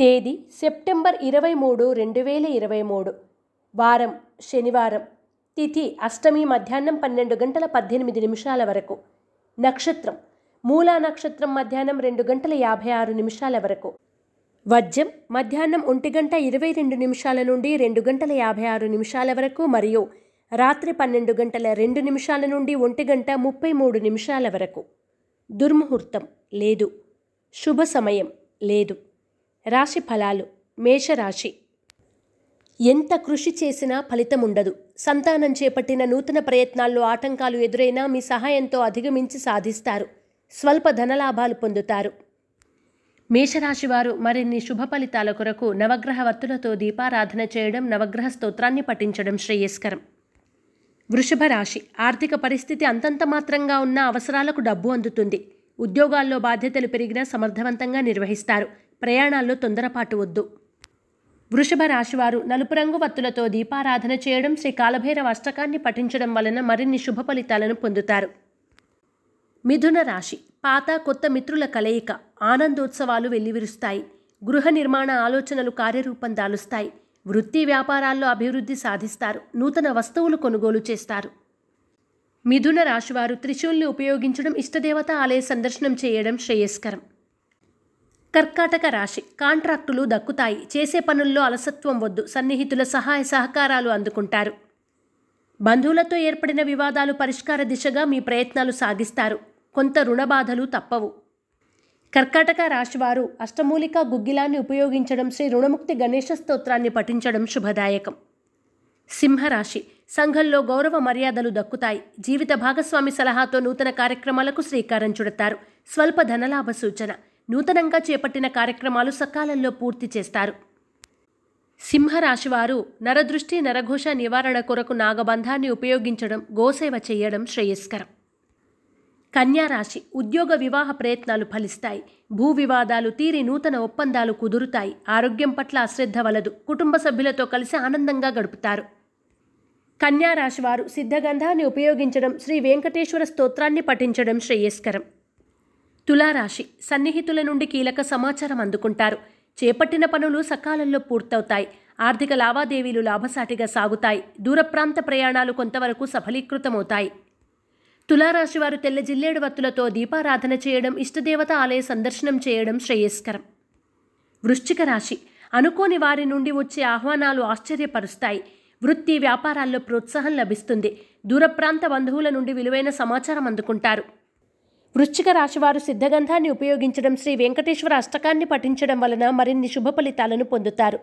తేదీ సెప్టెంబర్ ఇరవై మూడు రెండు వేల ఇరవై మూడు. వారం శనివారం. తిథి అష్టమి మధ్యాహ్నం పన్నెండు గంటల పద్దెనిమిది నిమిషాల వరకు. నక్షత్రం మూలా నక్షత్రం మధ్యాహ్నం రెండు గంటల యాభై ఆరు నిమిషాల వరకు. వజ్యం మధ్యాహ్నం ఒంటి గంట ఇరవై రెండు నిమిషాల నుండి రెండు గంటల యాభై ఆరు నిమిషాల వరకు మరియు రాత్రి పన్నెండు గంటల రెండు నిమిషాల నుండి ఒంటి గంట ముప్పై మూడు నిమిషాల వరకు. దుర్ముహూర్తం లేదు. శుభ సమయం లేదు. రాశి ఫలాలు. మేషరాశి. ఎంత కృషి చేసినా ఫలితం ఉండదు. సంతానం చేపట్టిన నూతన ప్రయత్నాల్లో ఆటంకాలు ఎదురైనా మీ సహాయంతో అధిగమించి సాధిస్తారు. స్వల్ప ధనలాభాలు పొందుతారు. మేషరాశి వారు మరిన్ని శుభ ఫలితాల కొరకు నవగ్రహ వర్తులతో దీపారాధన చేయడం నవగ్రహ స్తోత్రాన్ని పఠించడం శ్రేయస్కరం. వృషభ రాశి. ఆర్థిక పరిస్థితి అంతంత మాత్రంగా ఉన్న అవసరాలకు డబ్బు అందుతుంది. ఉద్యోగాల్లో బాధ్యతలు పెరిగినా సమర్థవంతంగా నిర్వహిస్తారు. ప్రయాణాల్లో తొందరపాటు వద్దు. వృషభ రాశివారు నలుపు రంగు వత్తులతో దీపారాధన చేయడం శ్రీ కాలభైరవ అష్టకాన్ని పఠించడం వలన మరిన్ని శుభ ఫలితాలను పొందుతారు. మిథున రాశి పాత కొత్త మిత్రుల కలయిక ఆనందోత్సవాలు వెల్లివిరుస్తాయి. గృహ నిర్మాణ ఆలోచనలు కార్యరూపం దాలుస్తాయి. వృత్తి వ్యాపారాల్లో అభివృద్ధి సాధిస్తారు. నూతన వస్తువులు కొనుగోలు చేస్తారు. మిథున రాశివారు త్రిశూల్ని ఉపయోగించడం ఇష్టదేవత ఆలయ సందర్శనం చేయడం శ్రేయస్కరం. కర్కాటక రాశి. కాంట్రాక్టులు దక్కుతాయి. చేసే పనుల్లో అలసత్వం వద్దు. సన్నిహితుల సహాయ సహకారాలు అందుకుంటారు. బంధువులతో ఏర్పడిన వివాదాలు పరిష్కార దిశగా మీ ప్రయత్నాలు సాగిస్తారు. కొంత రుణబాధలు తప్పవు. కర్కాటక రాశివారు అష్టమూలిక గుగ్గిలాన్ని ఉపయోగించడం శ్రీ రుణముక్తి గణేష స్తోత్రాన్ని పఠించడం శుభదాయకం. సింహరాశి. సంఘంలో గౌరవ మర్యాదలు దక్కుతాయి. జీవిత భాగస్వామి సలహాతో నూతన కార్యక్రమాలకు శ్రీకారం చుడతారు. స్వల్ప ధనలాభ సూచన. నూతనంగా చేపట్టిన కార్యక్రమాలు సకాలంలో పూర్తి చేస్తారు. సింహరాశివారు నరదృష్టి నరఘోష నివారణ కొరకు నాగబంధాన్ని ఉపయోగించడం గోసేవ చేయడం శ్రేయస్కరం. కన్యారాశి ఉద్యోగ వివాహ ప్రయత్నాలు ఫలిస్తాయి. భూ వివాదాలు తీరి నూతన ఒప్పందాలు కుదురుతాయి. ఆరోగ్యం పట్ల అశ్రద్ధ వలదు. కుటుంబ సభ్యులతో కలిసి ఆనందంగా గడుపుతారు. కన్యారాశి వారు సిద్ధగంధాన్ని ఉపయోగించడం శ్రీ వెంకటేశ్వర స్తోత్రాన్ని పఠించడం శ్రేయస్కరం. తులారాశి సన్నిహితుల నుండి కీలక సమాచారం అందుకుంటారు. చేపట్టిన పనులు సకాలంలో పూర్తవుతాయి. ఆర్థిక లావాదేవీలు లాభసాటిగా సాగుతాయి. దూర ప్రాంత ప్రయాణాలు కొంతవరకు సఫలీకృతమవుతాయి. తులారాశి వారు తెల్ల జిల్లేడు వత్తులతో దీపారాధన చేయడం ఇష్టదేవత ఆలయ సందర్శనం చేయడం శ్రేయస్కరం. వృశ్చిక రాశి అనుకోని వారి నుండి వచ్చే ఆహ్వానాలు ఆశ్చర్యపరుస్తాయి. వృత్తి వ్యాపారాల్లో ప్రోత్సాహం లభిస్తుంది. దూర ప్రాంత బంధువుల నుండి విలువైన సమాచారం అందుకుంటారు. వృశ్చిక రాశివారు సిద్ధగంధాన్ని ఉపయోగించడం శ్రీ వెంకటేశ్వర అష్టకాన్ని పఠించడం వలన మరిన్ని శుభ ఫలితాలను పొందుతారు.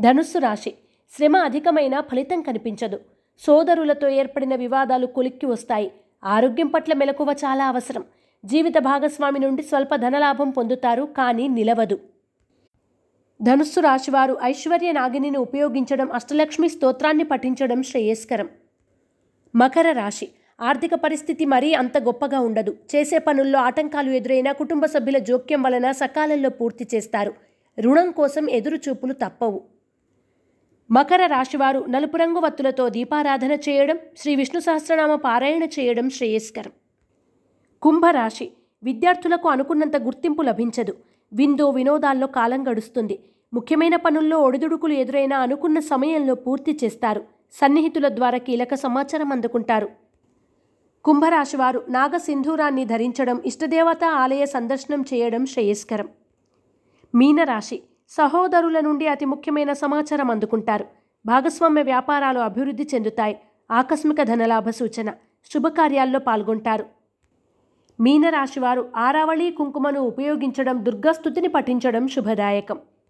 ధనుస్సు రాశి శ్రమ అధికమైన ఫలితం కనిపించదు. సోదరులతో ఏర్పడిన వివాదాలు కొలిక్కి వస్తాయి. ఆరోగ్యం పట్ల మెలకువ చాలా అవసరం. జీవిత భాగస్వామి నుండి స్వల్ప ధనలాభం పొందుతారు కానీ నిలవదు. ధనుస్సు రాశివారు ఐశ్వర్య నాగిని ఉపయోగించడం అష్టలక్ష్మి స్తోత్రాన్ని పఠించడం శ్రేయస్కరం. మకర రాశి ఆర్థిక పరిస్థితి మరీ అంత గొప్పగా ఉండదు. చేసే పనుల్లో ఆటంకాలు ఎదురైనా కుటుంబ సభ్యుల జోక్యం వలన సకాలంలో పూర్తి చేస్తారు. రుణం కోసం ఎదురుచూపులు తప్పవు. మకర రాశివారు నలుపు రంగు వత్తులతో దీపారాధన చేయడం శ్రీ విష్ణు సహస్రనామ పారాయణ చేయడం శ్రేయస్కరం. కుంభరాశి విద్యార్థులకు అనుకున్నంత గుర్తింపు లభించదు. విందో వినోదాల్లో కాలం గడుస్తుంది. ముఖ్యమైన పనుల్లో ఒడిదుడుకులు ఎదురైనా అనుకున్న సమయంలో పూర్తి చేస్తారు. సన్నిహితుల ద్వారా కీలక సమాచారం అందుకుంటారు. కుంభరాశివారు నాగసింధూరాన్ని ధరించడం ఇష్టదేవత ఆలయ సందర్శనం చేయడం శ్రేయస్కరం. మీనరాశి సహోదరుల నుండి అతి ముఖ్యమైన సమాచారం అందుకుంటారు. భాగస్వామ్య వ్యాపారాలు అభివృద్ధి చెందుతాయి. ఆకస్మిక ధనలాభ సూచన శుభకార్యాల్లో పాల్గొంటారు. మీనరాశివారు ఆరావళి కుంకుమను ఉపయోగించడం దుర్గాస్తుతిని పఠించడం శుభదాయకం.